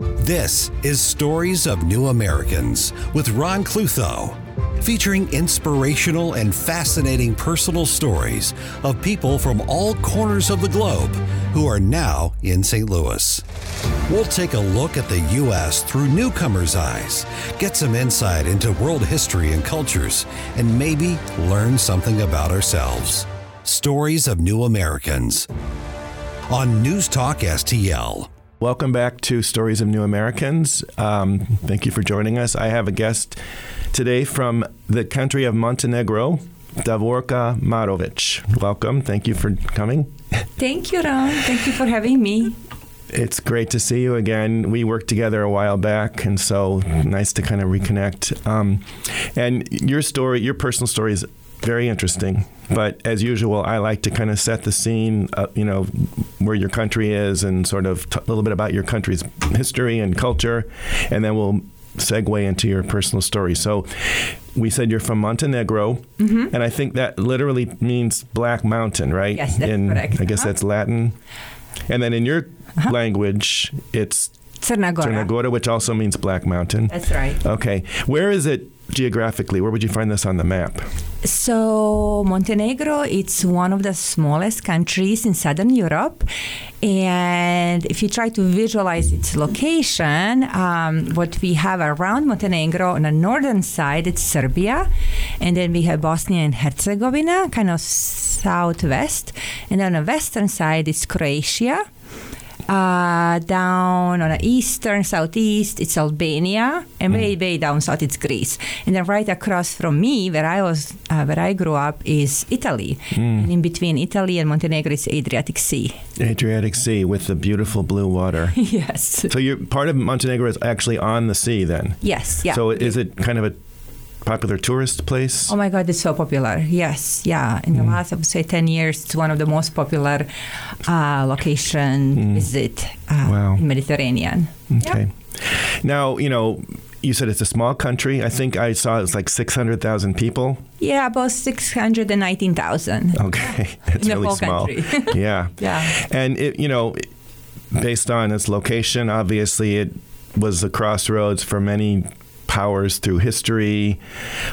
This is Stories of New Americans with Ron Klutho, featuring inspirational and fascinating personal stories of people from all corners of the globe who are now in St. Louis. We'll take a look at the U.S. through newcomers' eyes, get some insight into world history and cultures, and maybe learn something about ourselves. Stories of New Americans on News Talk STL. Welcome back to Stories of New Americans. Um, thank you for joining us. I have a guest today from the country of Montenegro, Davorka Marovic. Welcome. Thank you for coming. Thank you, Ron. Thank you for having me. It's great to see you again. We worked together a while back, and so nice to kind of reconnect. Um, and your story, your personal story is very interesting. But as usual, I like to kind of set the scene, uh, you know, where your country is and sort of t- a little bit about your country's history and culture, and then we'll segue into your personal story. So we said you're from Montenegro, Mm-hmm. and I think that literally means Black Mountain, right? Yes, that's in, correct. I guess Uh-huh. that's Latin. And then in your language, it's Crna Gora. Crna Gora, which also means Black Mountain. That's right. Okay. Where is it geographically? Where would you find this on the map? So Montenegro, it's one of the smallest countries in Southern Europe, and if you try to visualize its location, um, what we have around Montenegro on the northern side, it's Serbia, and then we have Bosnia and Herzegovina, kind of southwest, and on the western side, it's Croatia. Uh, down on the eastern southeast, it's Albania, and way way down south, it's Greece. And then right across from me, where I was, uh, where I grew up, is Italy. And in between Italy and Montenegro is Adriatic Sea. Adriatic Sea with the beautiful blue water. yes. so you're part of Montenegro is actually on the sea then. Yes. Yeah. So is it kind of a popular tourist place? Oh my God, it's so popular. Yes, yeah. In the last, I would say, 10 years, it's one of the most popular uh, location visit uh, Wow. in Mediterranean. Okay. Now, you know, you said it's a small country. I think I saw it's like 600,000 people. Yeah, about 619,000. Okay. It's In really small. country. yeah. Yeah. And it, you know, based on its location, obviously it was the crossroads for many powers through history,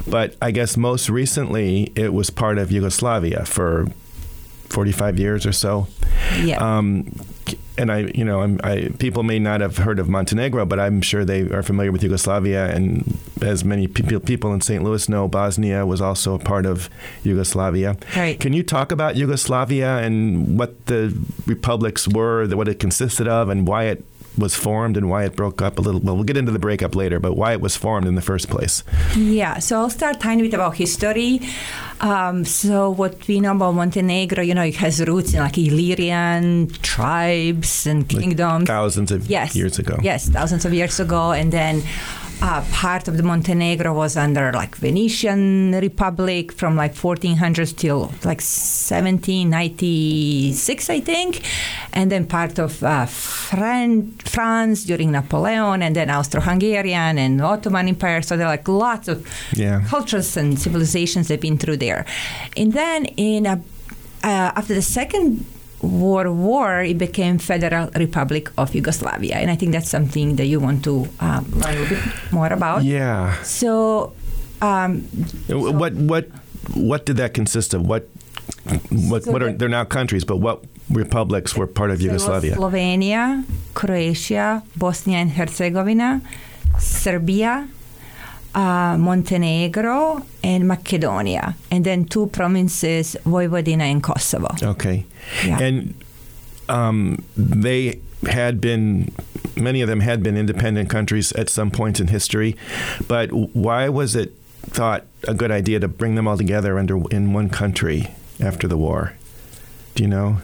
but I guess most recently it was part of Yugoslavia for 45 years or so. Yeah. Um, and I, you know, I'm, I, people may not have heard of Montenegro, but I'm sure they are familiar with Yugoslavia. And as many people, people in St. Louis know, Bosnia was also a part of Yugoslavia. Right. Can you talk about Yugoslavia and what the republics were, what it consisted of, and why it was formed and why it broke up a little? Well, we'll get into the breakup later, but why it was formed in the first place. Yeah, so I'll start tiny bit about history. Um, so what we know about Montenegro, you know, it has roots in like Illyrian tribes and kingdoms. Thousands of yes, years ago. Yes, thousands of years ago, and then. Uh, part of the Montenegro was under like Venetian Republic from like 1400s till like 1796, I think, and then part of uh, Fran- France during Napoleon, and then Austro-Hungarian and Ottoman Empire. So there are like lots of Yeah. cultures and civilizations have been through there. And then in a, uh, after the second World War, it became Federal Republic of Yugoslavia, and I think that's something that you want to um, learn a little bit more about. Yeah. So, um, What what what did that consist of? What what So what are the- they're now countries, but what republics were part of so Yugoslavia? Slovenia, Croatia, Bosnia and Herzegovina, Serbia, uh, Montenegro, and Macedonia, and then two provinces, Vojvodina and Kosovo. Okay. Yeah. And um, they had been, many of them had been independent countries at some point in history, but why was it thought a good idea to bring them all together under in one country after the war? Do you know?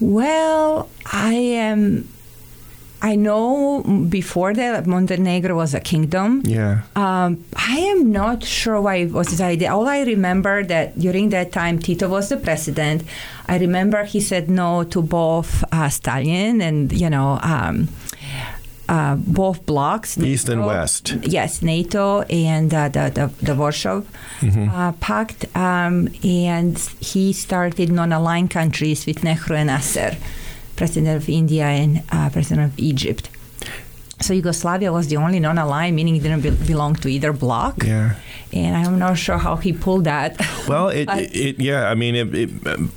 Well, I am. I know before that Montenegro was a kingdom. Yeah. Um, I am not sure why it was this idea. All I remember that during that time Tito was the president. I remember he said no to both uh, Stalin and you know um, uh, both blocks. East and West. Yes, NATO and uh, the, the the Warsaw Mm-hmm. uh, Pact, um, and he started non-aligned countries with Nehru and Nasser, president of India and uh, president of Egypt. so Yugoslavia was the only non-aligned, meaning it didn't be- belong to either bloc. Yeah. And I'm not sure how he pulled that. Well, it, it, it yeah. I mean, it, it,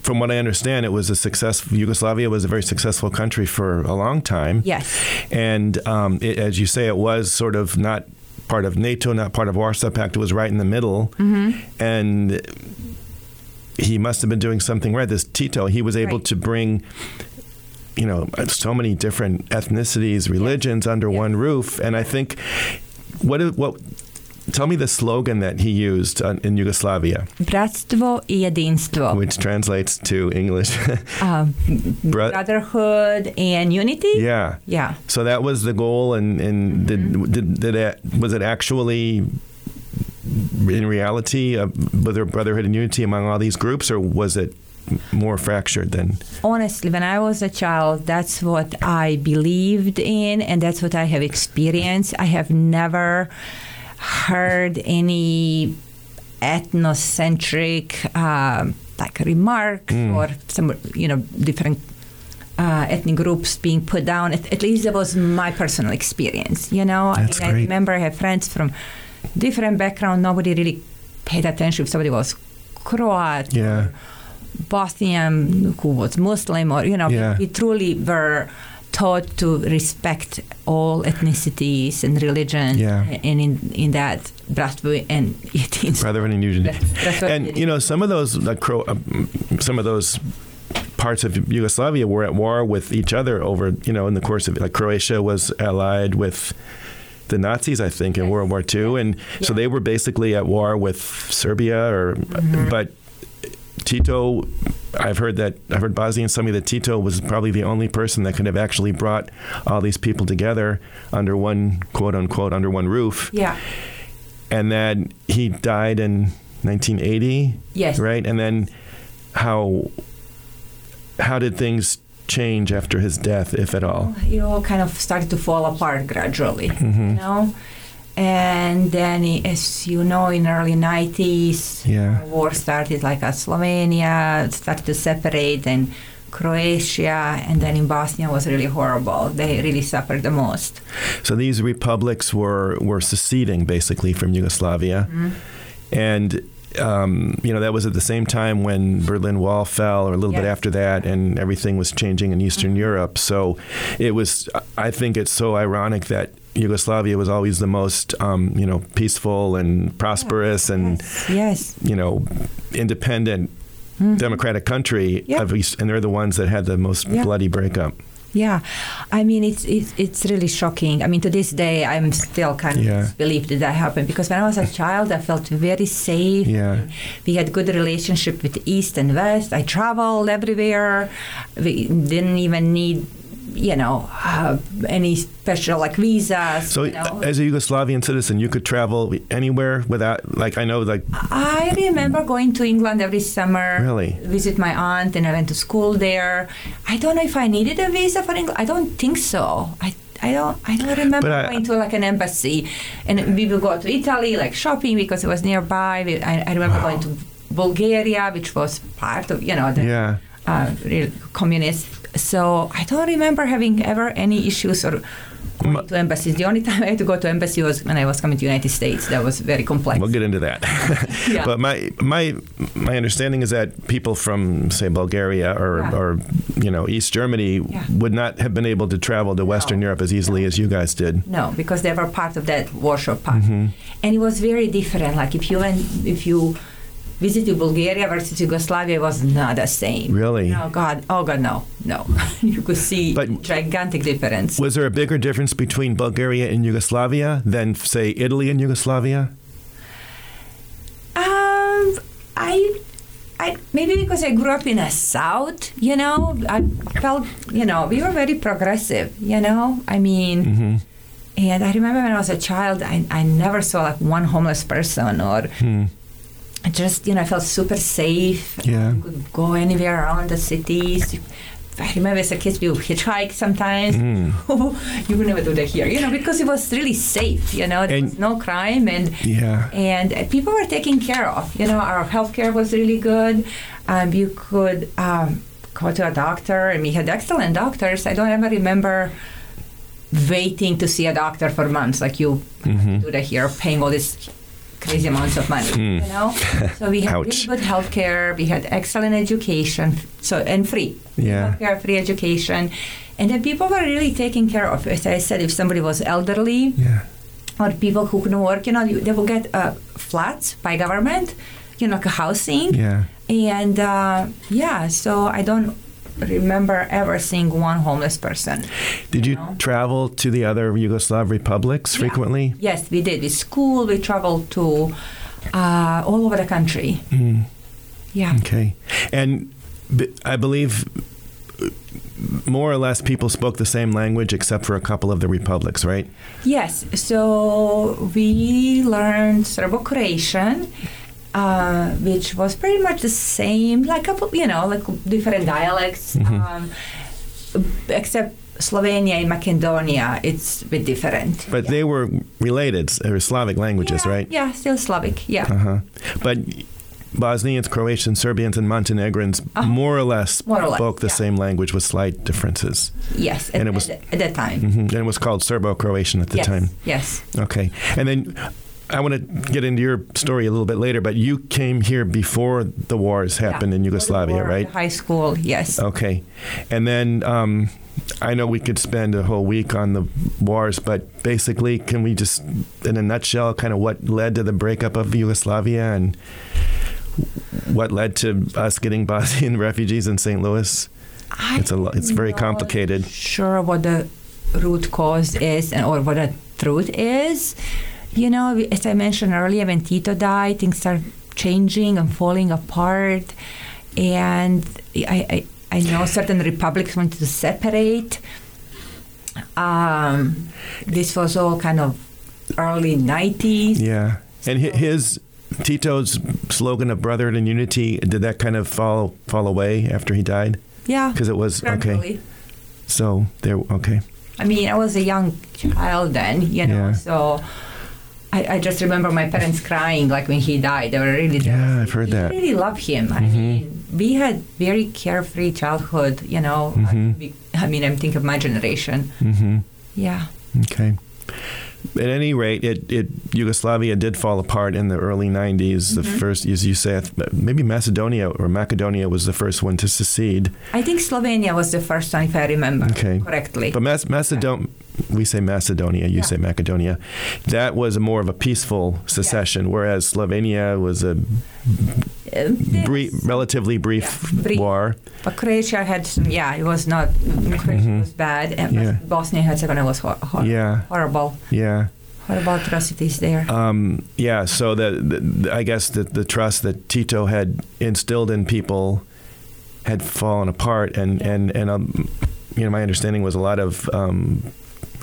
from what I understand, it was a successful. Yugoslavia was a very successful country for a long time. Yes. And um, it, as you say, it was sort of not part of NATO, not part of Warsaw Pact. It was right in the middle. Mm-hmm. And he must have been doing something right. This Tito, he was able Right. to bring. You know, so many different ethnicities, religions under Yeah. one roof, and I think what what. Tell me the slogan that he used uh, in Yugoslavia, Bratstvo i jedinstvo. which translates to English. Um, brotherhood and unity. yeah. Yeah. So that was the goal, and, and Mm-hmm. did, did, did it, was it actually in reality a brother- brotherhood and unity among all these groups, or was it more fractured than? honestly, when I was a child, that's what I believed in, and that's what I have experienced. I have never heard any ethnocentric um, like remarks Mm. or some you know different uh, ethnic groups being put down. At, at least that was my personal experience. You know, I, mean, I remember I have friends from different background. Nobody really paid attention if somebody was Croat, Yeah. Bosnian who was Muslim, or you know, Yeah. we, we truly were taught to respect all ethnicities and religions, Yeah. and in in that bratstvo and jedinstvo. Brotherhood and unity. That's- that's what And you know, some of those, like Cro- uh, some of those parts of Yugoslavia were at war with each other over, you know, in the course of like Croatia was allied with the Nazis, I think, in World War II, and so they were basically at war with Serbia, or but Tito. I've heard that I've heard Bosnian tell me that Tito was probably the only person that could have actually brought all these people together under one quote unquote under one roof Yeah. and that he died in 1980 Yes. right and then how how did things change after his death if at all it all kind of started to fall apart gradually, Mm-hmm. you know. And then, as you know, in early 90s, Yeah. war started like uh, Slovenia started to separate, and Croatia, and then in Bosnia was really horrible. They really suffered the most. so these republics were were seceding basically from Yugoslavia Mm-hmm. and um, you know that was at the same time when Berlin Wall fell, or a little bit after that, and everything was changing in Eastern Europe. So it was. I think it's so ironic that Yugoslavia was always the most, um, you know, peaceful and prosperous, and Yes. yes. you know, independent, democratic country Yeah. of East, and they're the ones that had the most Yeah. bloody breakup. Yeah, I mean it's, it's it's really shocking. I mean to this day I'm still kind of Yeah. disbelieved that that happened because when I was a child I felt very safe. Yeah. We had good relationship with East and West. I traveled everywhere. We didn't even need you know uh, any special like visas. So, you know. as a Yugoslavian citizen, you could travel anywhere without, like, I know, like, I remember going to England every summer. Really? Visit my aunt, and I went to school there. I don't know if I needed a visa for England. I don't think so. I. I don't. I don't remember I- going to like an embassy, and we would go to Italy like shopping because it was nearby. We- I, I remember going to Bulgaria, which was part of you know the yeah. uh, real communist. So I don't remember having ever any issues or going to embassies. The only time I had to go to embassy was when I was coming to United States. That was very complex. We'll get into that. Yeah. But my my my understanding is that people from say Bulgaria or Yeah. or you know East Germany Yeah. would not have been able to travel to Western No. Europe as easily as you guys did. No, because they were part of that Warsaw Pact, Mm-hmm. and it was very different. Like if you went, if you visited Bulgaria versus Yugoslavia, was not the same. Really? No, God, oh God, no, no. you could see But- gigantic difference. Was there a bigger difference between Bulgaria and Yugoslavia than say Italy and Yugoslavia? Um, I, I maybe because I grew up in the South, you know, I felt, you know, we were very progressive, you know. I mean, Mm-hmm. and I remember when I was a child, I, I never saw like one homeless person or Hmm. I just, you know, I felt super safe. Yeah. You could go anywhere around the cities. I remember as a kid, we would hitchhike sometimes. Mm. you would never do that here, you know, because it was really safe, you know, there And- was no crime and Yeah. and people were taken care of. You know, our healthcare was really good. Um, you could um, go to a doctor, and we had excellent doctors. I don't ever remember waiting to see a doctor for months, like you Mm-hmm. do that here, paying all this crazy amounts of money. You know, so we had really good health care. We had excellent education, so and free. Yeah. Healthcare, free education, and then people were really taken care of. As I said, if somebody was elderly Yeah. or people who couldn't work, you know, you- they will get uh, flats by government, you know, like a housing. Yeah. And uh, yeah, so I don't remember ever seeing one homeless person. Did you know? travel to the other Yugoslav republics frequently? Yes, we did. With school, we traveled to uh, all over the country. Mm, Yeah. okay. And I believe uh, more or less people spoke the same language except for a couple of the republics, right? Yes, so we learned Serbo-Croatian, uh, which was pretty much the same, like a, you know, like different dialects, um, except Slovenia and Macedonia, it's a bit different. But they were related, they were Slavic languages, yeah, right? Yeah, still Slavic. Yeah. Uh-huh. But Bosnians, Croatians, Serbians, and Montenegrins more or less. More or less, spoke the yeah. same language with slight differences. Yes, And at, it was- at, at that time. hmm And it was called Serbo-Croatian at the yes. time. Yes. Okay. And then I want to get into your story a little bit later, but you came here before the wars happened Yeah. in Yugoslavia, Or right? High school. Yes. Okay. And then um, I know we could spend a whole week on the wars, but basically, can we just, in a nutshell, kind of what led to the breakup of Yugoslavia and what led to us getting Bosnian refugees in St. Louis? It's a it's very complicated. Sure, what the root cause is and or what the truth is. You know, as I mentioned earlier, when Tito died, things started changing and falling apart, and I I, I know certain republics wanted to separate. Um, this was all kind of early '90s. Yeah. And hi- his Tito's slogan of brotherhood and unity did that kind of fall fall away after he died? Yeah, Because it was okay. So there. Okay. I mean, I was a young child then, you know, Yeah. so I, I just remember my parents crying like when he died. They were really Yeah, I've heard we that. really love him. I Mhm. mean, we had very carefree childhood, you know. Mhm. We- I mean, I'm thinking of my generation. Mm-hmm. Yeah. Okay. At any rate, it, it Yugoslavia did fall apart in the early '90s. The Mhm. first, as you say, maybe Macedonia or Macedonia was the first one to secede. I think Slovenia was the first one, if I remember Okay. correctly. But Mas- Macedonia, we say Macedonia, you Yeah. say Macedonia. That was more of a peaceful secession, whereas Slovenia was a brief, relatively brief, Yeah, brief. war. But Croatia had some, yeah, it was not, Croatia Mhm. was bad. And Yeah. Bosnia Herzegovina was hor- hor- Yeah, horrible, yeah. horrible atrocities there. Um, yeah, so the, the I guess the, the trust that Tito had instilled in people had fallen apart, and and and um, you know my understanding was a lot of um,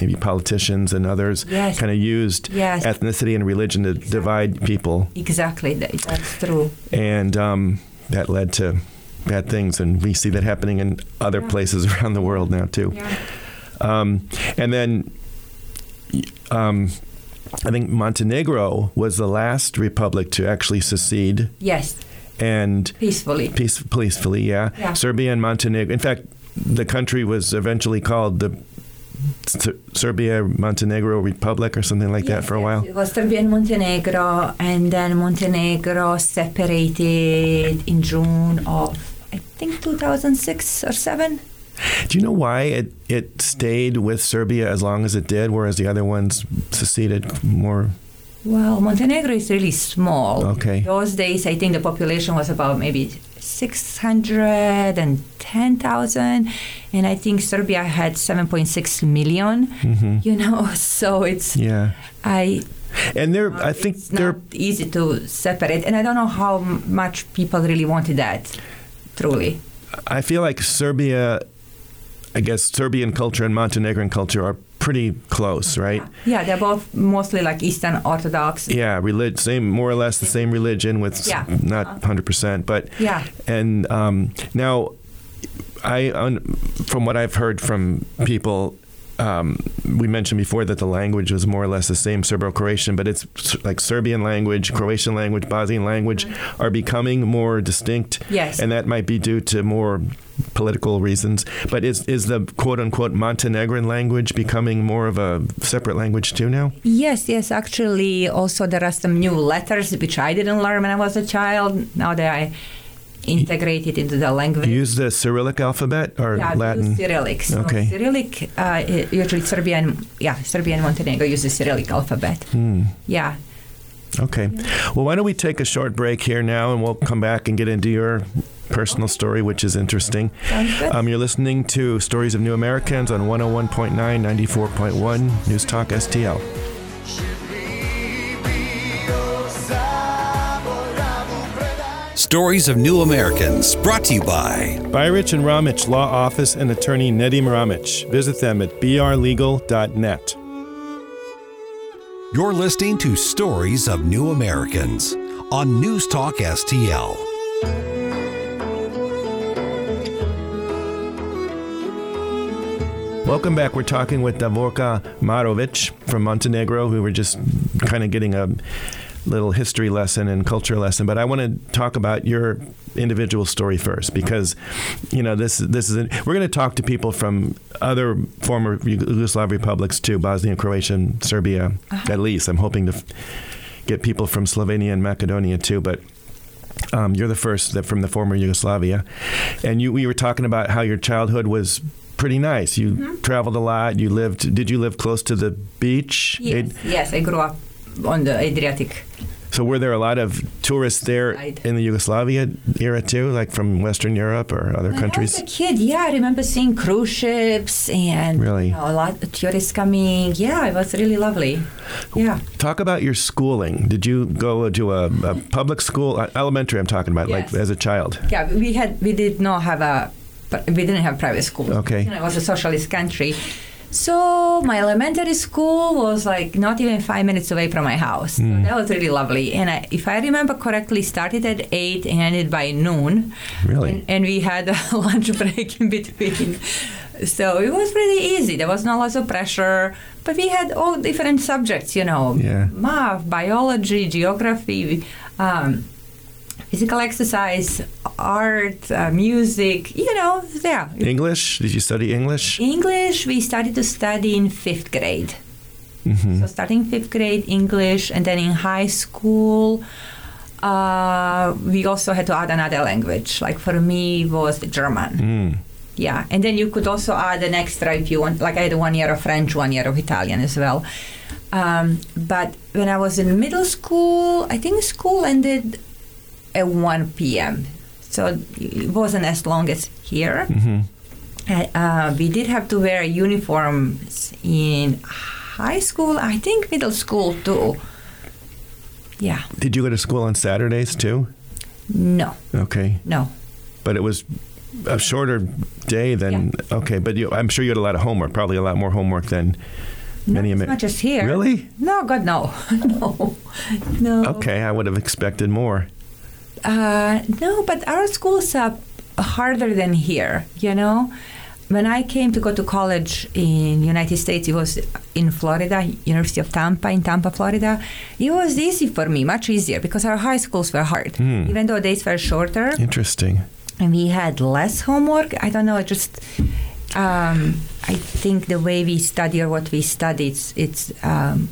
maybe politicians and others Yes. kind of used Yes. ethnicity and religion to divide people, Exactly, that, that's true. and um, that led to bad things, and we see that happening in other Yeah. places around the world now too. Yeah. Um, and then um, I think Montenegro was the last republic to actually secede Yes, and peacefully. peace, peacefully, yeah. Yeah. Serbia and Montenegro. In fact, the country was eventually called the Serbia Montenegro Republic or something like that for a while. It was Serbia and Montenegro, and then Montenegro separated in June of, I think, 2006 or 7. Do you know why it, it stayed with Serbia as long as it did, whereas the other ones seceded more? Well, Montenegro is really small. Okay. Those days, I think the population was about maybe 610,000, and I think Serbia had 7.6 million. hmm You know, so it's Yeah. I And they're, I think it's they're not easy to separate, and I don't know how m- much people really wanted that. Truly, I feel like Serbia, I guess Serbian culture and Montenegrin culture are pretty close, right? yeah, they're both mostly like Eastern Orthodox. Yeah, relig- same, more or less the same religion with Yeah. not hundred percent, but Yeah, and um, now I, un, from what I've heard from people, um, we mentioned before that the language was more or less the same Serbo-Croatian, but it's like Serbian language, Croatian language, Bosnian language are becoming more distinct. Yes. and that might be due to more political reasons. But is is the quote unquote Montenegrin language becoming more of a separate language too now? Yes, yes. Actually, also there are some new letters which I didn't learn when I was a child. Now that I integrated into the language. Use the Cyrillic alphabet or yeah, Latin? Cyrillic. So Okay. Cyrillic, uh, usually Serbian, yeah, Serbian Montenegro uses Cyrillic alphabet. Hmm. Yeah. Okay. Well, why don't we take a short break here now and we'll come back and get into your personal story, which is interesting. Sounds good. Um, you're listening to Stories of New Americans on 101.9, 94.1 News Talk STL. Stories of New Americans, brought to you by Byrich and Ramich Law Office and Attorney Nedim Ramich. Visit them at brlegal.net. You're listening to Stories of New Americans on News Talk STL. Welcome back. We're talking with Davorka Marovic from Montenegro. Who we were just kind of getting a little history lesson and culture lesson, but I want to talk about your individual story first because you know this this is we're going to talk to people from other former Yugoslav republics too, Bosnia, Croatia, and Serbia at least. I'm hoping to f- get people from Slovenia and Macedonia too, but um, you're the first that from the former Yugoslavia, and you we were talking about how your childhood was pretty nice. You traveled a lot. You lived. Did you live close to the beach? Yes, It- yes, I grew up on the Adriatic. so were there a lot of tourists there in the Yugoslavia era too, like from Western Europe or other When countries? I was a kid, yeah, I remember seeing cruise ships and Really? you know, a lot of tourists coming. Yeah, it was really lovely. Yeah. Talk about your schooling. Did you go to a, a public school, uh, elementary? I'm talking about, Yes. like as a child. Yeah, we had we did not have a we didn't have private school. Okay. You know, it was a socialist country. So my elementary school was like not even five minutes away from my house. So that was really lovely. And I, if I remember correctly, started at eight and ended by noon. Really? And, and we had a lunch break in between. So it was pretty easy. There was not lots of pressure, but we had all different subjects. You know, Yeah. math, biology, geography. Um, physical exercise, art, uh, music, you know, yeah. English? Did you study English? English, we started to study in fifth grade. hmm So starting fifth grade English, and then in high school, uh, we also had to add another language. Like for me, was German. Mm. Yeah, and then you could also add an extra if you want. Like I had one year of French, one year of Italian as well. Um, but when I was in middle school, I think school ended at 1 p.m. So it wasn't as long as here. hmm Uh, we did have to wear uniforms in high school, I think middle school too. Yeah, Did you go to school on Saturdays too? no, Okay. no. But it was a shorter day than okay. But you, I'm sure you had a lot of homework. Probably a lot more homework than Not many. as Amer- much as here. Really? No, God, no. no. No. Okay, I would have expected more. Uh, no, but our schools are harder than here, you know? When I came to go to college in United States, it was in Florida, University of Tampa, in Tampa, Florida. It was easy for me, much easier, because our high schools were hard. Hmm. Even though days were shorter Interesting. and we had less homework, I don't know, it just... Um, I think the way we study or what we study, it's, it's um,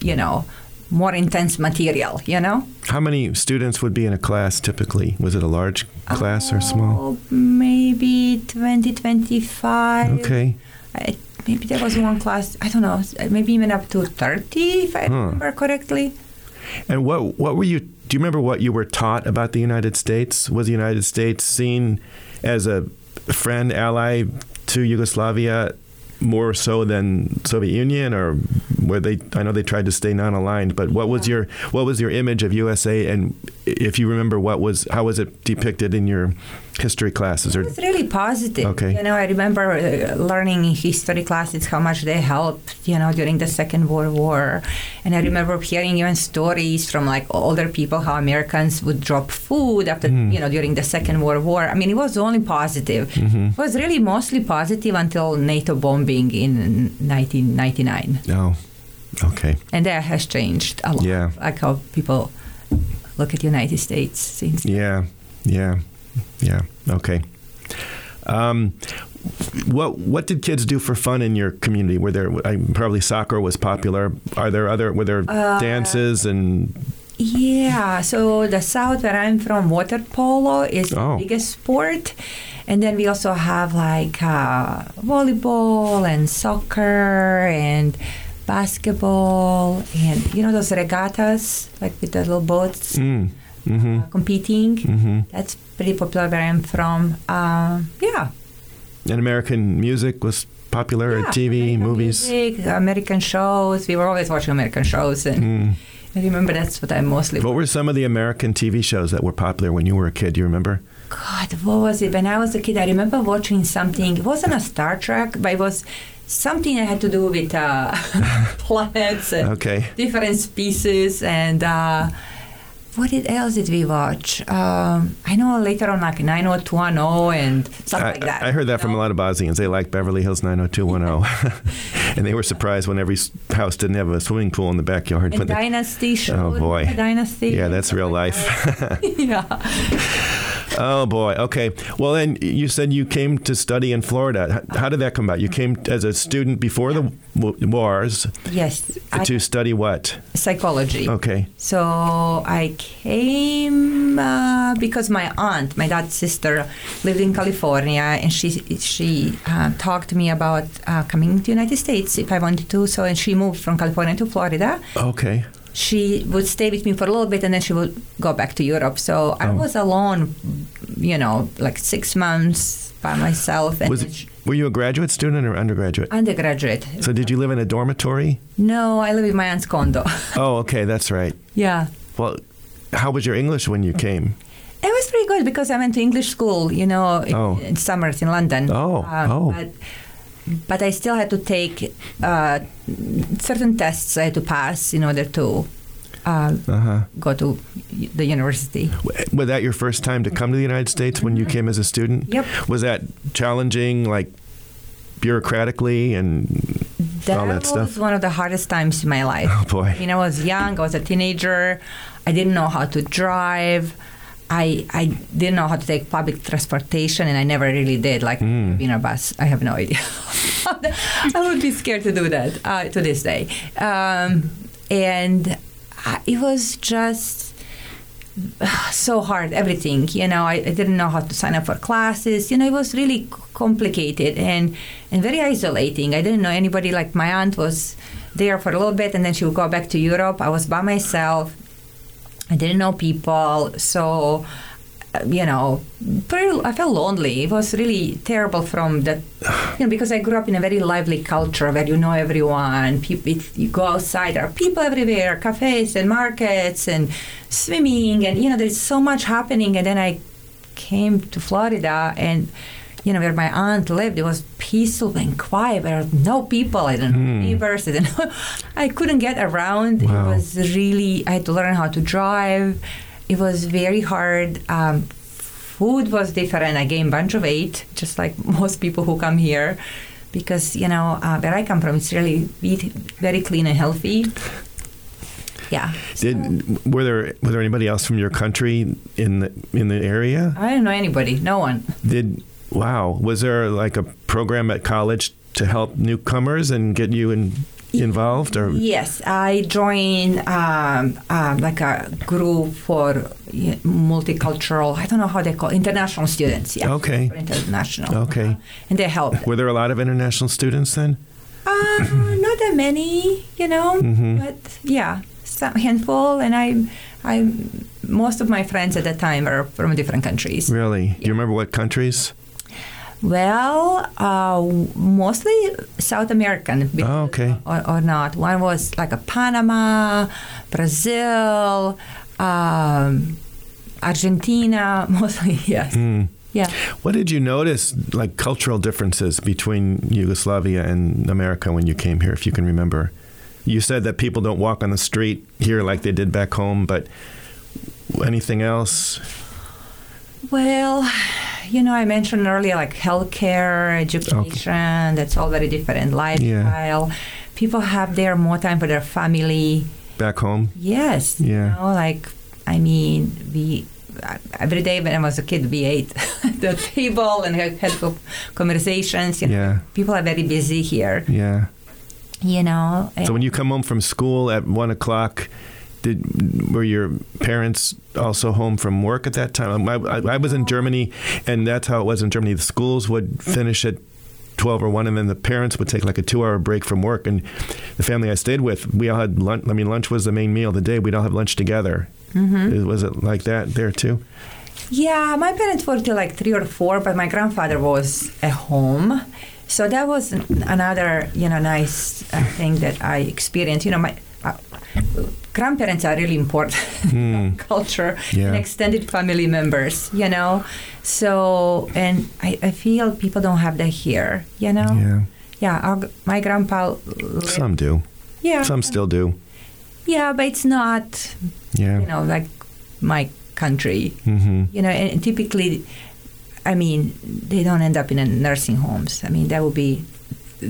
you know, more intense material, you know? How many students would be in a class typically? Was it a large class or oh, small? Oh, maybe 20, 25. Okay. I, maybe there was one class, I don't know, maybe even up to 30, if I Huh. remember correctly. And what what were you? Do you remember what you were taught about the United States? Was the United States seen as a friend, ally to Yugoslavia more so than Soviet Union, or where they? I know they tried to stay non-aligned, but what was your what was your image of USA? And if you remember what was how was it depicted in your history classes or It's really positive. Okay. You know, I remember uh, learning in history classes how much they helped, you know, during the Second World War. And I remember hearing even stories from like older people how Americans would drop food after, you know, during the Second World War. I mean, it was only positive. It was really mostly positive until NATO bombing in 1999. no okay And that has changed a lot. Yeah. Like how people look at the United States since. yeah yeah yeah okay um, what what did kids do for fun in your community? Were there I, probably soccer was popular? Are there other were there Uh, dances and Yeah, so the south where I'm from, water polo is Oh. the biggest sport. And then we also have like uh, volleyball and soccer and basketball and you know those regattas like with the little boats mm, hmm uh, competing. hmm That's pretty popular where I'm from. Uh, yeah. and American music was popular yeah. at TV American movies. music, American shows. We were always watching American shows, and Mm. I remember that's what I mostly. What were some of the American TV shows that were popular when you were a kid? Do you remember? God, what was it? When I was a kid, I remember watching something. It wasn't a Star Trek, but it was something that had to do with uh, planets and Okay. different species. And uh, what else did we watch? Um, I know later on, like 90210 and stuff I, like that. I heard that you from a lot of Bosnians. They like Beverly Hills 90210. and they were surprised when every house didn't have a swimming pool in the backyard. And they- Dynasty show. Oh, boy. Dynasty. yeah, that's real life. yeah. Oh, boy. Okay. Well, then you said you came to study in Florida. How did that come about? You came as a student before the w- wars Yes. I, to study what? psychology. Okay. So I came uh, because my aunt, my dad's sister, lived in California, and she she uh, talked to me about uh, coming to the United States if I wanted to. So and she moved from California to Florida. Okay. She would stay with me for a little bit, and then she would go back to Europe. So I Oh. was alone, you know, like six months by myself. And Was it, were you a graduate student or undergraduate? undergraduate? So did you live in a dormitory? No, I live in my aunt's condo. Oh, okay, that's right. yeah. Well, how was your English when you came? It was pretty good because I went to English school, you know, in, Oh. in summers in London. Oh, Uh, oh. But, but I still had to take uh, certain tests I had to pass in order to uh, Uh huh. go to the university. Was that your first time to come to the United States when you came as a student? Yep. Was that challenging, like bureaucratically and That all that was stuff? one of the hardest times in my life. Oh boy. You know, I was young. I was a teenager. I didn't know how to drive. I I didn't know how to take public transportation, and I never really did. Like Mm. being a bus, I have no idea. I would be scared to do that uh, to this day. Um, and I, it was just so hard everything you know I, I didn't know how to sign up for classes you know it was really complicated and and very isolating i didn't know anybody like my aunt was there for a little bit and then she would go back to europe i was by myself i didn't know people so uh, you know pretty, i felt lonely. It was really terrible from the you know because i grew up in a very lively culture where you know everyone. People you go outside there are people everywhere cafes and markets and swimming and you know there's so much happening. And then i came to florida and you know where my aunt lived it was peaceful and quiet. There were no people. I didn't know neighbors i didn't i couldn't get around. Wow. it was really i had to learn how to drive. It was very hard. Um, food was different. I gained a bunch of weight just like most people who come here because you know uh, where i come from it's really very clean and healthy. Yeah. Did were there was there anybody else from your country in the in the area? i didn't know anybody. No one. Did wow was there like a program at college to help newcomers and get you in, involved or Yes, I joined um, um, like a group for multicultural. I don't know how they call it, international students. Yeah, Okay. international. Okay. and they help. were there a lot of international students then? Uh, not that many, you know, Mhm. but yeah, some handful. And I, I, most of my friends at that time are from different countries. Really? Do you remember what countries? Well, uh, mostly South American. Oh, okay. Or, or not. One was like a Panama, Brazil, um, Argentina, mostly, yes. Yeah. What did you notice, like cultural differences between Yugoslavia and America when you came here, if you can remember? You said that people don't walk on the street here like they did back home, but anything else? Well, you know, I mentioned earlier like healthcare, education, that's all very different. Lifestyle. People have there more time for their family. Back home? Yes. Yeah. You know, like, I mean, we, every day when I was a kid, we ate at the table and had had conversations. You know, Yeah. People are very busy here, Yeah. you know. So when you come home from school at one o'clock, did were your parents also home from work at that time? I, I, I was in Germany, and that's how it was in Germany. The schools would finish at twelve or one, and then the parents would take like a two-hour break from work. And the family I stayed with, we all had lunch. I mean, lunch was the main meal of the day. We'd all have lunch together. Mm-hmm. Was it like that there too? Yeah, my parents worked till like three or four, but my grandfather was at home. So that was another, you know, nice uh, thing that I experienced. You know, my uh, grandparents are really important in culture Yeah. and extended family members, you know. So, and I, I feel people don't have that here, you know. Yeah. Yeah, our, my grandpa. lived- Some do. yeah. Some still do. Yeah, but it's not, Yeah. you know, like my country hmm you know and typically i mean they don't end up in nursing homes i mean that would be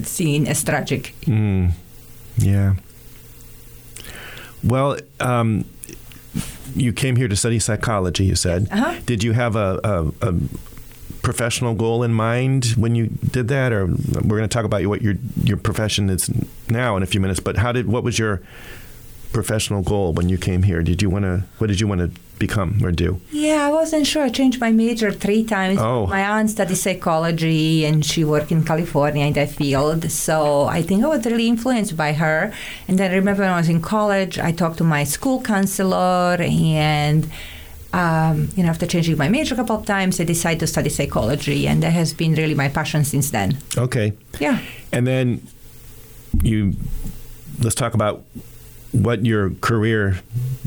seen as tragic Mm. Yeah. Well, um, you came here to study psychology. You said. Uh-huh. Did you have a, a, a professional goal in mind when you did that, or we're going to talk about what your your profession is now in a few minutes? But how did what was your professional goal when you came here? Did you want to? What did you want to become or do? yeah i wasn't sure i changed my major three times Oh. my aunt studied psychology and she worked in california in that field so i think i was really influenced by her and then I remember when i was in college i talked to my school counselor and um, you know, after changing my major a couple of times, I decided to study psychology, and that has been really my passion since then. Okay. Yeah. And then you let's talk about what your career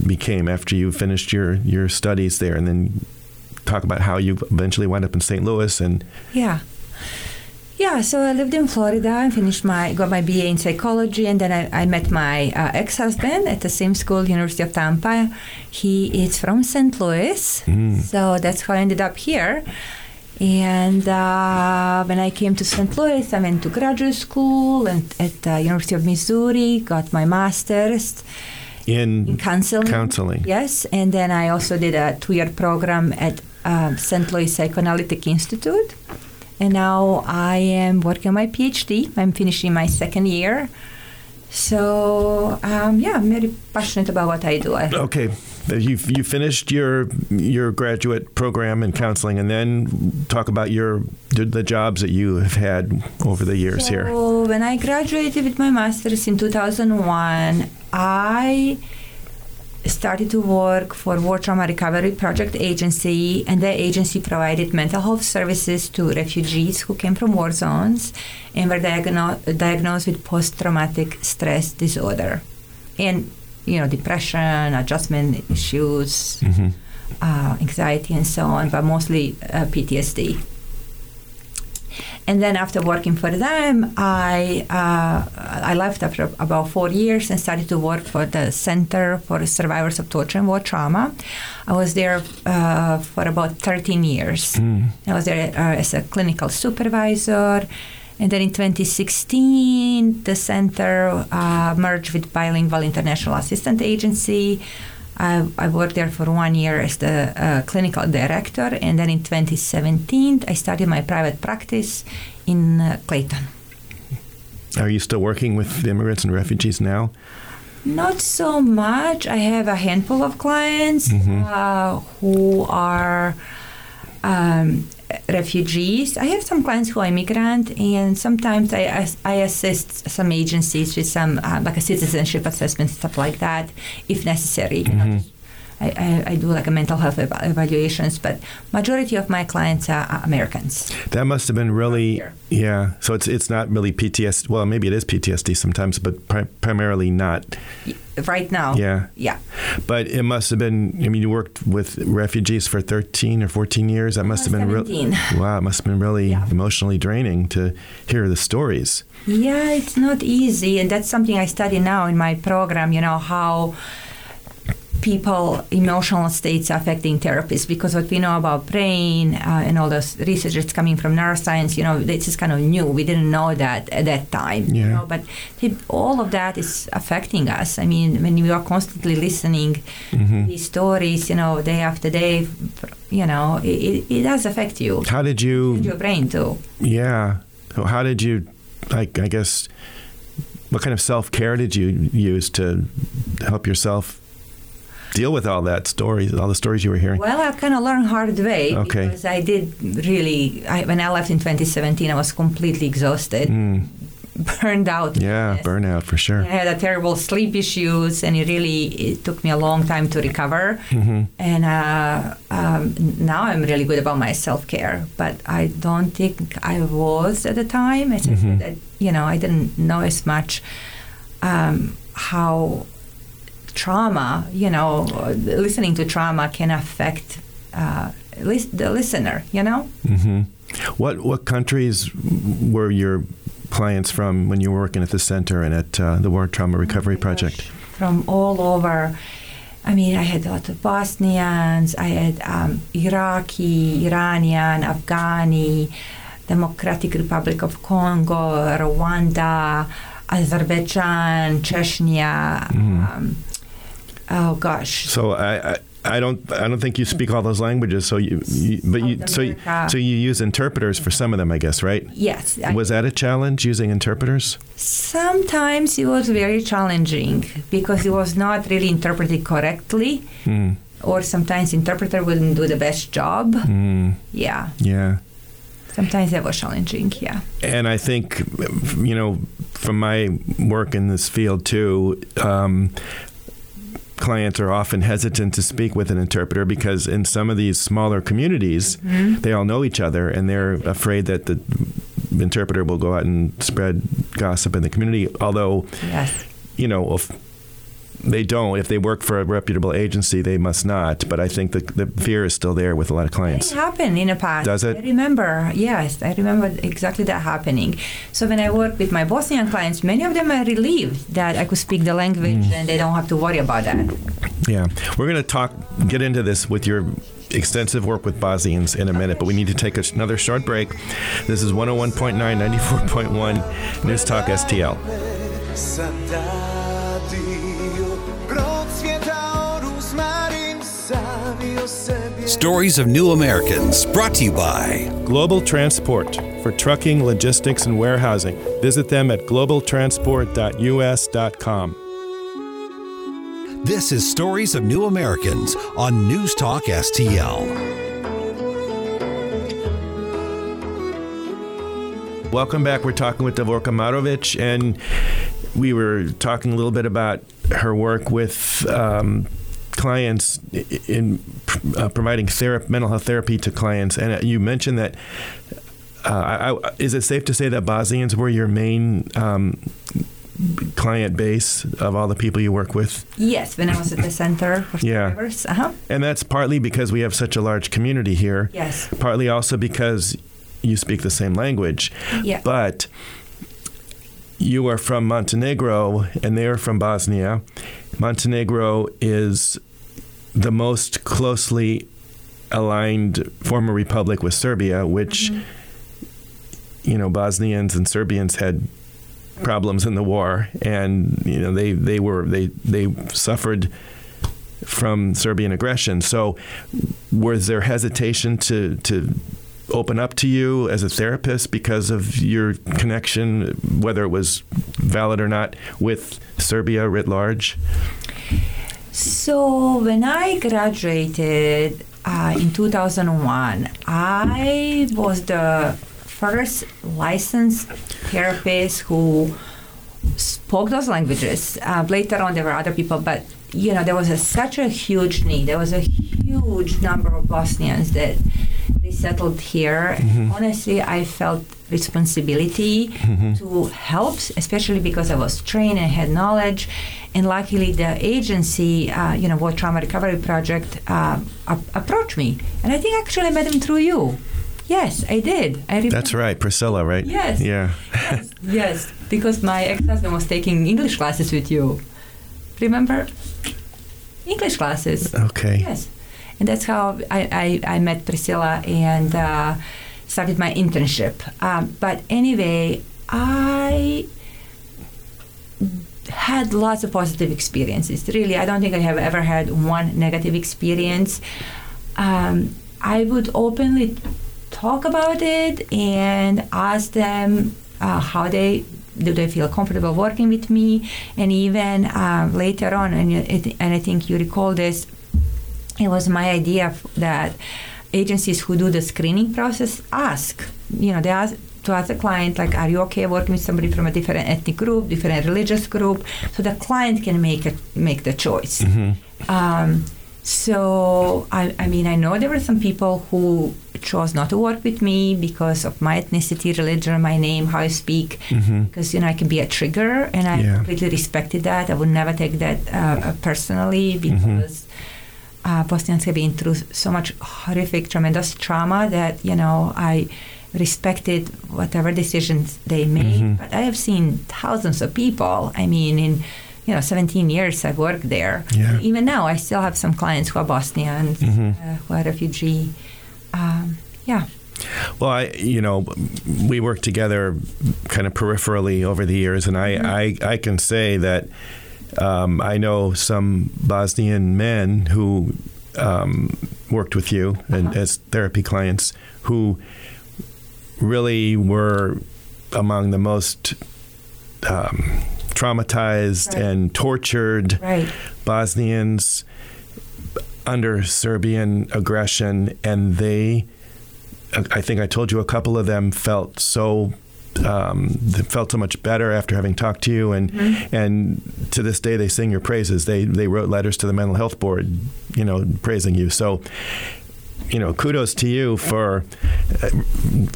became after you finished your, your studies there and then talk about how you eventually wound up in St. Louis and Yeah. Yeah, so I lived in Florida and finished my got my BA in psychology, and then I, I met my uh, ex-husband at the same school, University of Tampa. He is from St. Louis, so that's how I ended up here. And uh, when I came to St. Louis, I went to graduate school and at the University of Missouri, got my master's in in counseling. counseling. Yes, and then I also did a two-year program at um, St. Louis Psychoanalytic Institute, and now I am working on my PhD. I'm finishing my second year, so um, yeah, I'm very passionate about what I do. I, Okay, you you finished your your graduate program in counseling, and then talk about your the, the jobs that you have had over the years here. So when I graduated with my master's in 2001, I started to work for War Trauma Recovery Project Agency, and that agency provided mental health services to refugees who came from war zones and were diagno- diagnosed with post-traumatic stress disorder, and you know depression, adjustment issues, hmm uh, anxiety, and so on, but mostly uh, PTSD. And then after working for them, I uh, I left after about four years and started to work for the Center for Survivors of Torture and War Trauma. I was there uh, for about 13 years. I was there uh, as a clinical supervisor. And then in 2016, the center uh, merged with Bilingual International Assistant Agency. I, I worked there for one year as the uh, clinical director, and then in 2017, I started my private practice in uh, Clayton. Are you still working with immigrants and refugees now? Not so much. I have a handful of clients uh, who are um, refugees. I have some clients who are immigrant, and sometimes I, I, assist some agencies with some uh, like a citizenship assessment stuff like that, if necessary. Just, I, I, do like a mental health eva- evaluations, but majority of my clients are are Americans. That must have been really, yeah. So it's it's not really PTSD. Well, maybe it is PTSD sometimes, but pri- primarily not. Right now, Yeah. yeah. But it must have been. I mean, you worked with refugees for 13 or 14 years. That uh-huh, must have been really. Wow, it must have been really Yeah. emotionally draining to hear the stories. Yeah, it's not easy, and that's something I study now in my program. You know how people emotional states affecting therapists because what we know about brain uh, and all those research that's coming from neuroscience you know this is kind of new we didn't know that at that time you Yeah. know but all of that is affecting us i mean when you are constantly listening Mm-hmm. these stories you know day after day you know it, it, does affect you How did you? your brain too Yeah. How did you? Like, I guess. What kind of self care did you use to help yourself deal with all that stories, all the stories you were hearing? Well, I kind of learned hard way Okay. because I did really. I, when I left in 2017, I was completely exhausted, Mm, burned out. yeah, burnout for sure. I had a terrible sleep issues, and it really it took me a long time to recover. hmm And uh, um, now I'm really good about my self care, but I don't think I was at the time. As I Mhm. said, that, you know, I didn't know as much um, how trauma, you know, listening to trauma can affect uh, lis- the listener. You know. hmm What what countries were your clients from when you were working at the center and at uh, the War Trauma Recovery Oh Project? From all over. I mean, I had a lot of Bosnians, I had um, Iraqi, Iranian, Afghani, Democratic Republic of Congo, Rwanda, Azerbaijan, Chechnya. Um, oh gosh. So I, I I don't I don't think you speak all those languages. So you, you but you so you, so you use interpreters for some of them, I guess, right? Yes. Was that a challenge using interpreters? sometimes it was very challenging because it was not really interpreted correctly, Mm, or sometimes interpreter wouldn't do the best job. mm, Yeah. yeah. Sometimes that was challenging, yeah. And I think, you know, from my work in this field too, um, clients are often hesitant to speak with an interpreter because in some of these smaller communities, Mm-hmm. they all know each other and they're afraid that the interpreter will go out and spread gossip in the community. Although, Yes. you know, if they don't, if they work for a reputable agency, they must not. But I think the, the fear is still there with a lot of clients. It clients. happened in the past. Does it? I remember, yes, I remember exactly that happening. So when I work with my Bosnian clients, many of them are relieved that I could speak the language Mm. and they don't have to worry about that. Yeah, we're going to talk, get into this with your extensive work with Bosnians in a minute, but we need to take a- another short break. This is 101.9, 94.1 News Talk STL. Stories of New Americans brought to you by Global Transport for trucking, logistics, and warehousing. Visit them at globaltransport.us.com. This is Stories of New Americans on News Talk STL. Welcome back. We're talking with Davorka Marovic, and we were talking a little bit about her work with um, clients in uh, providing therap- mental health therapy to clients. And uh, you mentioned that. Uh, I, is it safe to say that Bosnians were your main um, client base of all the people you work with? Yes, when I was at the center for Yeah. Uh-huh. And that's partly because we have such a large community here. Yes. Partly also because you speak the same language. Yeah. But you are from Montenegro and they are from Bosnia. Montenegro is the most closely aligned former republic with Serbia, which, mm-hmm. you know, Bosnians and Serbians had problems in the war and you know they they were they they suffered from Serbian aggression. So was there hesitation to to open up to you as a therapist because of your connection whether it was valid or not with Serbia writ large So when I graduated uh, in 2001, I was the first licensed therapist who spoke those languages. Uh, later on, there were other people, but you know, there was a, such a huge need. There was a huge number of Bosnians that resettled here. Mm-hmm. Honestly, I felt responsibility Mm-hmm. to help, especially because I was trained and had knowledge. And luckily, the agency, uh, you know, War Trauma Recovery Project, uh, ap- approached me. And I think actually I met him through you. Yes, I did. I. That's right, Priscilla, right? Yes. Yeah. yes, yes, because my ex-husband was taking English classes with you. Remember? English classes. Okay. Yes. And that's how I, I, I met Priscilla and uh, started my internship. Um, but anyway, I had lots of positive experiences. Really, I don't think I have ever had one negative experience. Um, I would openly talk about it and ask them uh, how they do they feel comfortable working with me and even uh, later on and, and i think you recall this it was my idea that agencies who do the screening process ask you know they ask to ask the client like are you okay working with somebody from a different ethnic group different religious group? So the client can make a, make the choice. Um, so I, I mean i know there were some people who chose not to work with me because of my ethnicity religion my name how i speak. Because you know i can be a trigger and i Yeah. completely respected that. I would never take that uh, personally because uh, Bosnians have been through so much horrific, tremendous trauma that you know I respected whatever decisions they made. But I have seen thousands of people. I mean, in you know, 17 years I've worked there. Yeah. Even now, I still have some clients who are Bosnians, uh, who are refugee. Um, yeah. Well, I, you know, we worked together kind of peripherally over the years, and I, I, I can say that um, I know some Bosnian men who um, worked with you and as therapy clients who really were among the most um, traumatized Right. and tortured Right. Bosnians under Serbian aggression, and they, I think I told you, a couple of them felt so. Um, felt so much better after having talked to you, and and to this day they sing your praises. They they wrote letters to the mental health board, you know, praising you. So, you know, kudos to you for uh,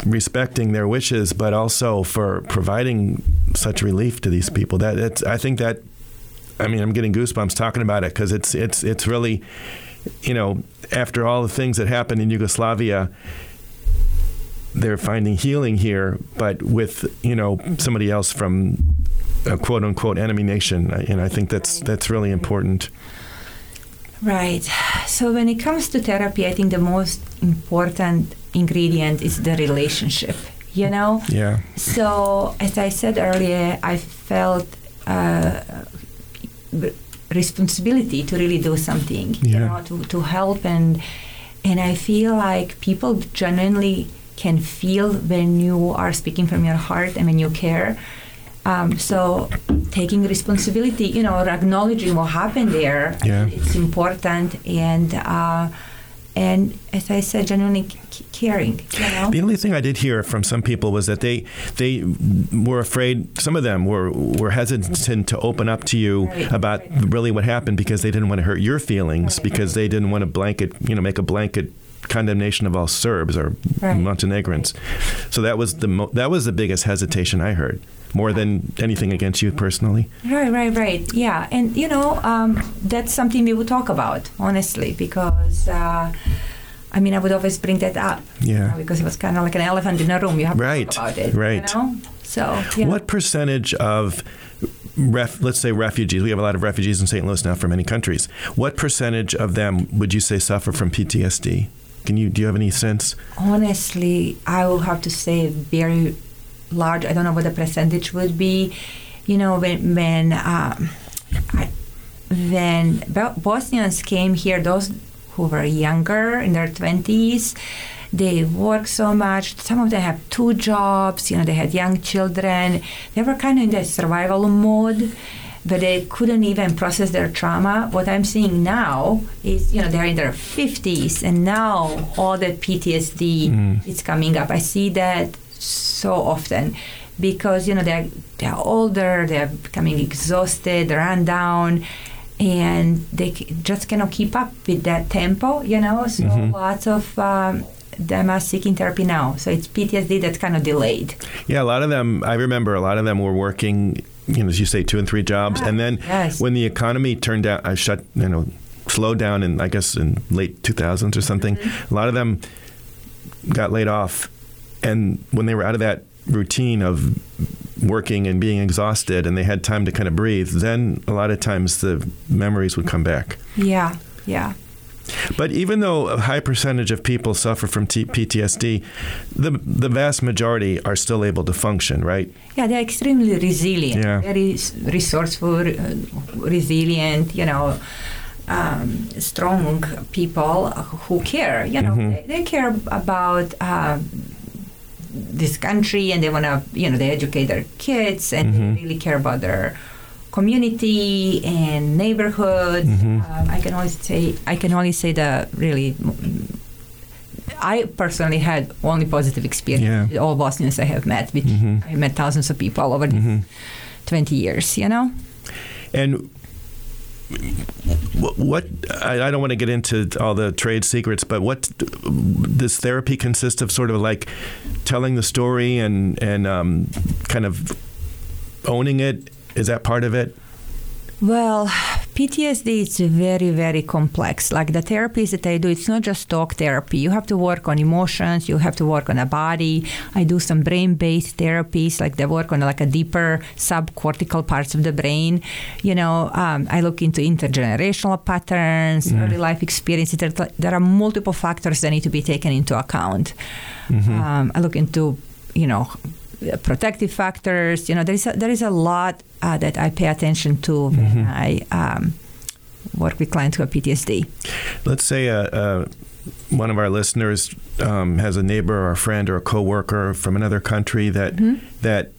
respecting their wishes, but also for providing such relief to these people. That it's, I think that I mean, I'm getting goosebumps talking about it because it's it's it's really, you know, after all the things that happened in Yugoslavia, they're finding healing here, but with you know somebody else from a quote unquote enemy nation, and I think that's that's really important. Right. So when it comes to therapy, I think the most important ingredient is the relationship. You know. Yeah. So as I said earlier, I felt uh, responsibility to really do something. You Yeah. know, to to help and and I feel like people genuinely can feel when you are speaking from your heart and when you care. Um, so taking responsibility, you know, or acknowledging what happened there, Yeah. it's important. And uh, and as I said, genuinely c- caring. You know. The only thing I did hear from some people was that they they were afraid. Some of them were were hesitant to open up to you Right, about right. really what happened because they didn't want to hurt your feelings Right, because they didn't want to blanket you know make a blanket condemnation of all Serbs or Right, Montenegrins. So that was the mo- that was the biggest hesitation I heard more than anything against you personally. Right, right, right. Yeah, and you know um, that's something we would talk about honestly because uh, I mean I would always bring that up. you Yeah. know, because it was kind of like an elephant in a room. You have Right, to talk about it. right. You know? So yeah. What percentage of ref, let's say refugees, we have a lot of refugees in St. Louis now from many countries. What percentage of them would you say suffer from PTSD? Can you do you have any sense? Honestly, I will have to say very large. I don't know what the percentage would be. You know, when when um, I, when Bo- Bosnians came here, those who were younger in their twenties, they worked so much. Some of them have two jobs. You know, they had young children. They were kind of in that survival mode. But they couldn't even process their trauma. What I'm seeing now is, you know, they're in their 50s, and now all that PTSD is coming up. I see that so often because you know they're they're older, they're becoming exhausted, run down, and they just cannot keep up with that tempo, you know. So lots of um, them are seeking therapy now. So it's PTSD that's kind of delayed. Yeah, a lot of them. I remember a lot of them were working, you know, as you say, two and three jobs, Yeah, and then yes. when the economy turned down, I shut, you know, slowed down in I guess in late 2000s or something. Mm-hmm. A lot of them got laid off, and when they were out of that routine of working and being exhausted, and they had time to kind of breathe, then a lot of times the memories would come back. Yeah, yeah. But even though a high percentage of people suffer from T- PTSD, the the vast majority are still able to function, right? Yeah, they're extremely resilient, Yeah. very resourceful, uh, resilient, you know, um, strong people who care. You know, Mhm. they, they care about uh, this country and they want to, you know, they educate their kids and Mhm. they really care about their community and neighborhoods. Mhm. Um, I can only say, I can only say that really. I personally had only positive experience Yeah. with all Bosnians I have met. Which Mhm. I met thousands of people over Mhm. 20 years, you know? And wh- what I, don't want to get into all the trade secrets, but what does therapy consists of? Sort of like telling the story and and um, kind of owning it. Is that part of it? Well, PTSD is very, very complex. Like the therapies that I do, it's not just talk therapy. You have to work on emotions. You have to work on the body. I do some brain-based therapies, like they work on like a deeper subcortical parts of the brain. You know, um, I look into intergenerational patterns, early life experiences. There, there are multiple factors that need to be taken into account. Um, I look into, you know, protective factors. You know, there is a, there is a lot uh, that I pay attention to when I um, work with clients who have PTSD. Let's say uh, uh, one of our listeners um, has a neighbor or a friend or a coworker from another country that that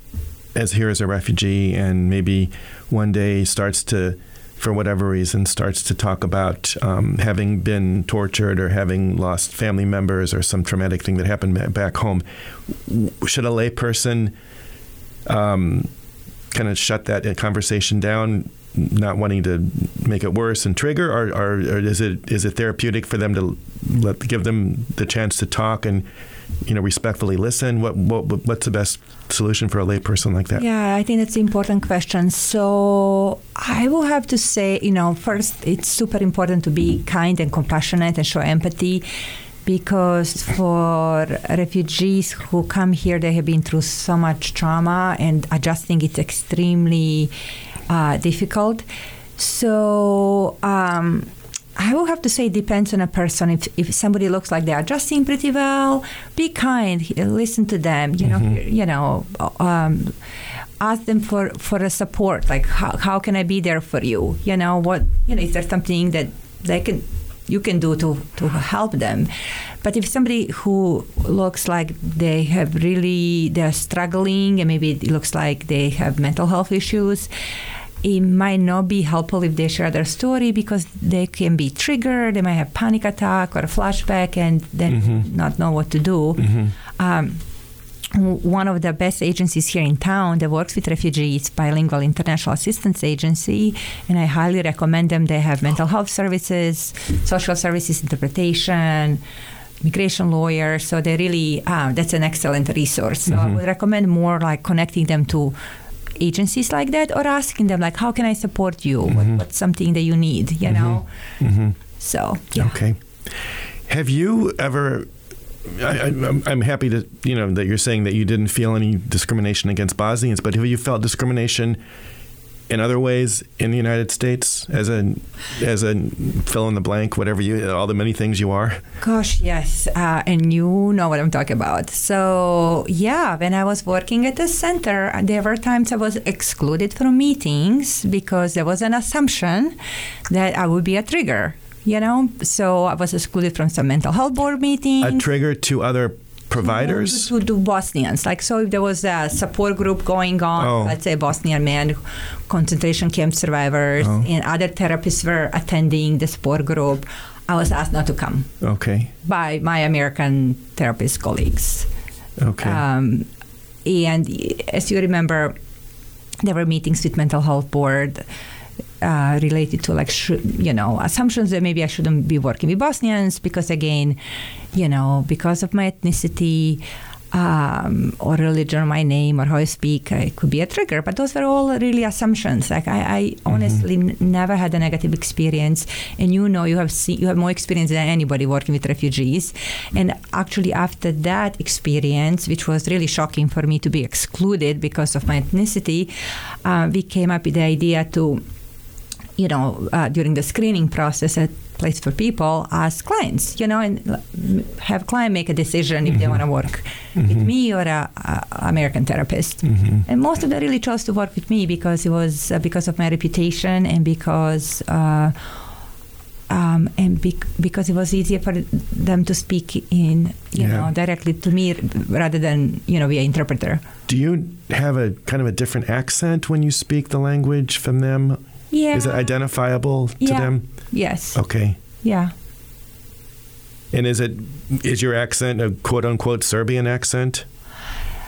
is here as a refugee and maybe one day starts to, for whatever reason, starts to talk about um, having been tortured or having lost family members or some traumatic thing that happened back home. Should a layperson um, kind of shut that conversation down, not wanting to make it worse and trigger, or, or, or is it is it therapeutic for them to let give them the chance to talk and you know respectfully listen? What, what what's the best solution for a layperson like that? Yeah, I think that's an important question. So I will have to say, you know, first, it's super important to be kind and compassionate and show empathy because for refugees who come here, they have been through so much trauma and adjusting it's extremely uh, difficult. So, um, I will have to say it depends on a person. If, if somebody looks like they're adjusting pretty well, be kind, listen to them. You know, you know, um, ask them for for a support. Like how, how can I be there for you? You know what? You know, is there something that they can you can do to to help them? But if somebody who looks like they have really they're struggling and maybe it looks like they have mental health issues it might not be helpful if they share their story because they can be triggered. They might have panic attack or a flashback and then not know what to do. Um, one of the best agencies here in town that works with refugees, Bilingual International Assistance Agency, and I highly recommend them. They have mental health services, social services interpretation, migration lawyers. So they really uh, that's an excellent resource. So I would recommend more like connecting them to agencies like that or asking them like how can i support you? What, mm-hmm. what's something that you need you mm-hmm. know? Mm-hmm. So yeah. Okay. Have you ever? I, I'm happy to you know that you're saying that you didn't feel any discrimination against Bosnians, but have you felt discrimination in other ways in the United States as a as a fill in the blank, whatever you all the many things you are? Gosh, yes. Uh, and you know what I'm talking about. So, yeah, when I was working at the center, there were times I was excluded from meetings because there was an assumption that I would be a trigger, you know? So I was excluded from some mental health board meetings. A trigger to other providers. to, to Bosnians. Like, so if there was a support group going on, Oh. let's say Bosnian men, concentration camp survivors, Oh. and other therapists were attending the support group, I was asked not to come Okay. by my American therapist colleagues. Okay. Um, and as you remember, there were meetings with mental health board. Uh, related to like sh- you know assumptions that maybe I shouldn't be working with Bosnians because again, you know, because of my ethnicity. Um, or religion, or my name, or how I speak, uh, it could be a trigger. But those were all really assumptions. Like I, I honestly n- never had a negative experience, and you know, you have seen, you have more experience than anybody working with refugees. And actually, after that experience, which was really shocking for me to be excluded because of my ethnicity, uh, we came up with the idea to you know, uh, during the screening process at Place for People, ask clients, you know, and have client make a decision if they want to work with me or a, a American therapist. And most of them really chose to work with me because it was uh, because of my reputation and because. Uh, um, and bec- because it was easier for them to speak in, you Yeah. know, directly to me rather than, you know, via interpreter. Do you have a kind of a different accent when you speak the language from them? Yeah. Is it identifiable to Yeah. them? Yes. Okay. Yeah. And is it is your accent a quote unquote Serbian accent,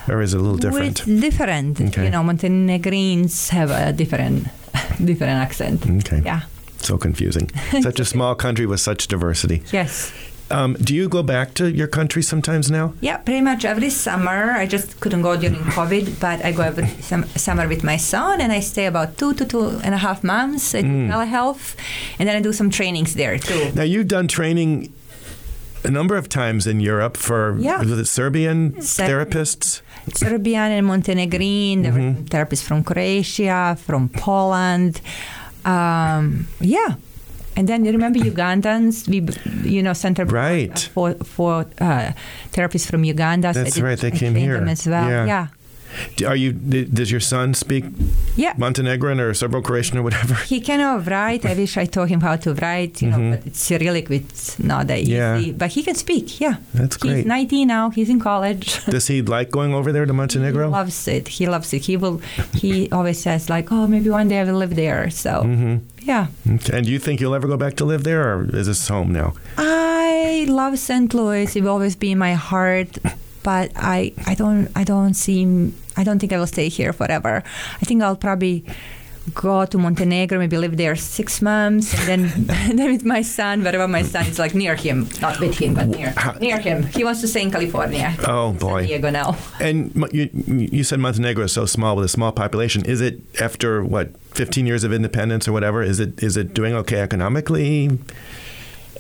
or is it a little different? It's different. Okay. You know, Montenegrins have a different different accent. Okay. Yeah. So confusing. Such a small country with such diversity. Yes. Um, do you go back to your country sometimes now? Yeah, pretty much every summer. I just couldn't go during COVID, but I go every sum- summer with my son, and I stay about two to two and a half months at Mm. telehealth, and then I do some trainings there too. Now you've done training a number of times in Europe for Yeah. it Serbian Ser- therapists. Serbian and Montenegrin. Mm-hmm. therapists from Croatia, from Poland. Um, yeah. And then you remember Ugandans, we, you know, Center Right. for for uh, therapists from Uganda. That's right, they came here. them as well. Yeah. yeah, Are you? Does your son speak yeah. Montenegrin or Serbo-Croatian or whatever? He cannot write. I wish I taught him how to write, you know, but it's Cyrillic, it's not that Mm-hmm. Yeah. But he can speak, yeah. That's great. He's 19 now. He's in college. Does he like going over there to Montenegro? He loves it. He loves it. He will. He always says like, "Oh, maybe one day I will live there." So, Mm-hmm. Yeah. Okay. And do you think you'll ever go back to live there, or is this home now? I love St. Louis. It will always be in my heart, but I, I don't, I don't see, I don't think I will stay here forever. I think I'll probably go to Montenegro, maybe live there six months, and then, and then with my son, wherever my son is, like near him, not with him, but near, near him. He wants to stay in California. Oh boy, San. Diego now. And you, you said Montenegro is so small with a small population. Is it after what 15 years of independence or whatever? Is it is it doing okay economically?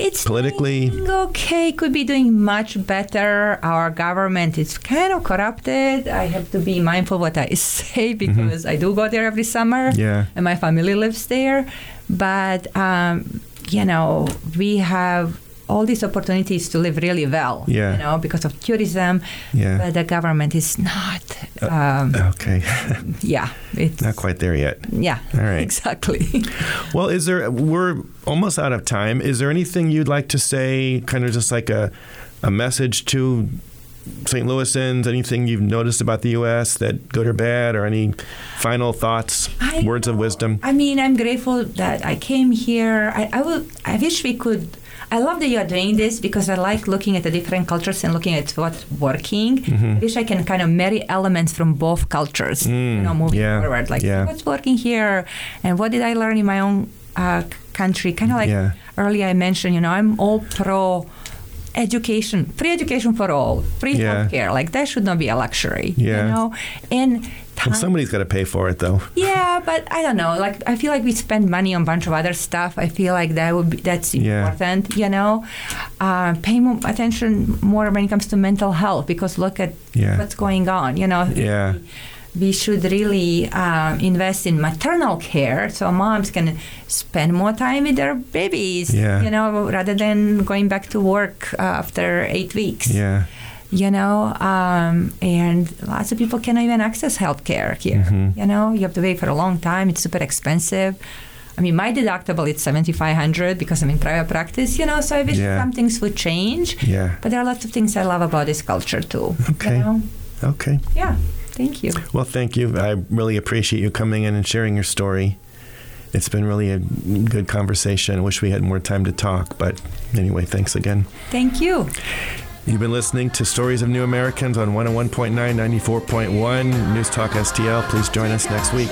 It's Politically- okay. Could be doing much better. Our government is kind of corrupted. I have to be mindful what I say because I do go there every summer, Mm-hmm. Yeah. and my family lives there. But um, you know, we have all these opportunities to live really well. Yeah. You know, because of tourism. Yeah. But the government is not. Um, Okay, yeah. It's not quite there yet. Yeah. All right. Exactly. Well, is there? We're almost out of time. Is there anything you'd like to say? Kind of just like a a message to St. Louisans. Anything you've noticed about the U.S. that good or bad, or any final thoughts, I words of wisdom? I mean, I'm grateful that I came here. I, I will. I wish we could. I love that you are doing this because I like looking at the different cultures and looking at what's working. Mm-hmm. I wish I can kind of marry elements from both cultures, you know, moving Mm, yeah, forward. Like yeah. what's working here, and what did I learn in my own uh, country? Kind of like Yeah. earlier I mentioned, you know, I'm all pro education, free education for all, free Yeah. healthcare. Like that should not be a luxury, Yeah. you know, and. Well, somebody's got to pay for it, though. yeah, but I don't know. Like I feel like we spend money on a bunch of other stuff. I feel like that would be that's Yeah. important. You know, uh, pay more attention more when it comes to mental health because look at Yeah. what's going on. You know, Yeah. we should really um, invest in maternal care so moms can spend more time with their babies. Yeah. You know, rather than going back to work uh, after eight weeks Yeah. You know, um, and lots of people cannot even access healthcare here. Mm-hmm. You know, you have to wait for a long time. It's super expensive. I mean, my deductible is seventy five hundred because I'm in private practice. You know, so I wish Yeah. some things would change. Yeah. But there are lots of things I love about this culture too. Okay. You know? Okay. Yeah. Thank you. Well, thank you. I really appreciate you coming in and sharing your story. It's been really a good conversation. I wish we had more time to talk, but anyway, thanks again. Thank you. You've been listening to Stories of New Americans on 101.9, 94.1 News Talk STL. Please join us next week.